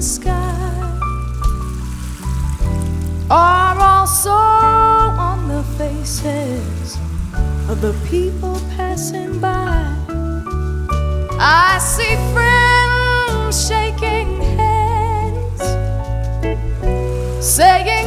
sky are also on the faces of the people passing by. I see friends shaking hands, saying.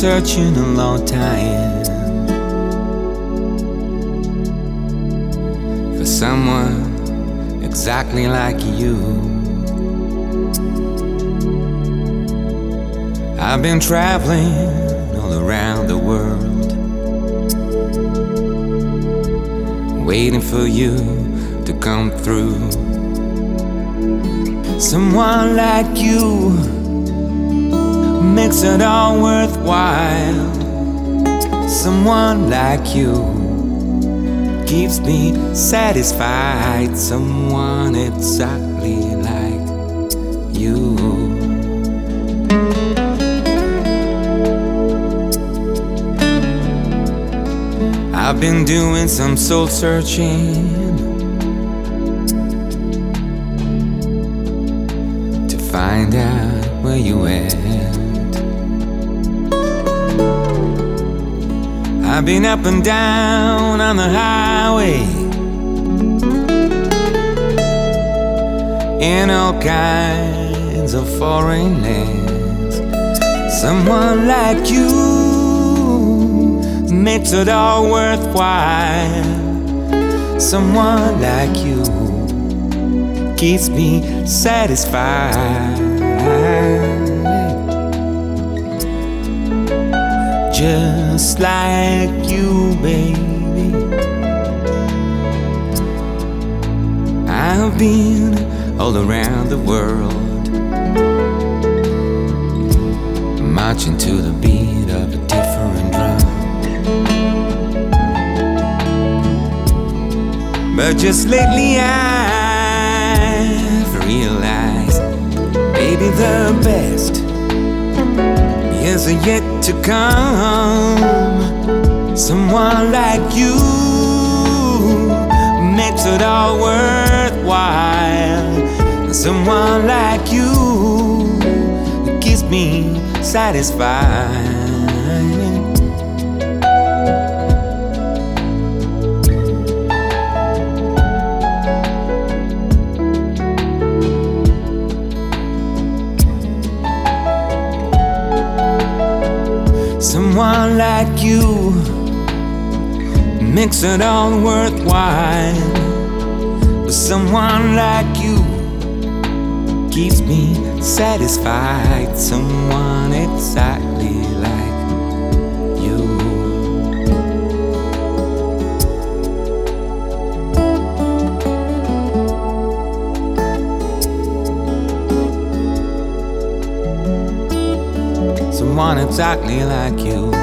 Searching a long time for someone exactly like you. I've been traveling all around the world, waiting for you to come through. Someone like you makes it all worthwhile. Someone like you keeps me satisfied. Someone exactly like you. I've been doing some soul searching to find out where you at. I've been up and down on the highway in all kinds of foreign lands. Someone like you makes it all worthwhile. Someone like you keeps me satisfied. Just like you, baby. I've been all around the world, marching to the beat of a different drum. But just lately I've realized, baby, the best is yet to come. Someone like you makes it all worthwhile. Someone like you keeps me satisfied. Makes it all worthwhile. But someone like you keeps me satisfied. Someone exactly like you. Someone exactly like you.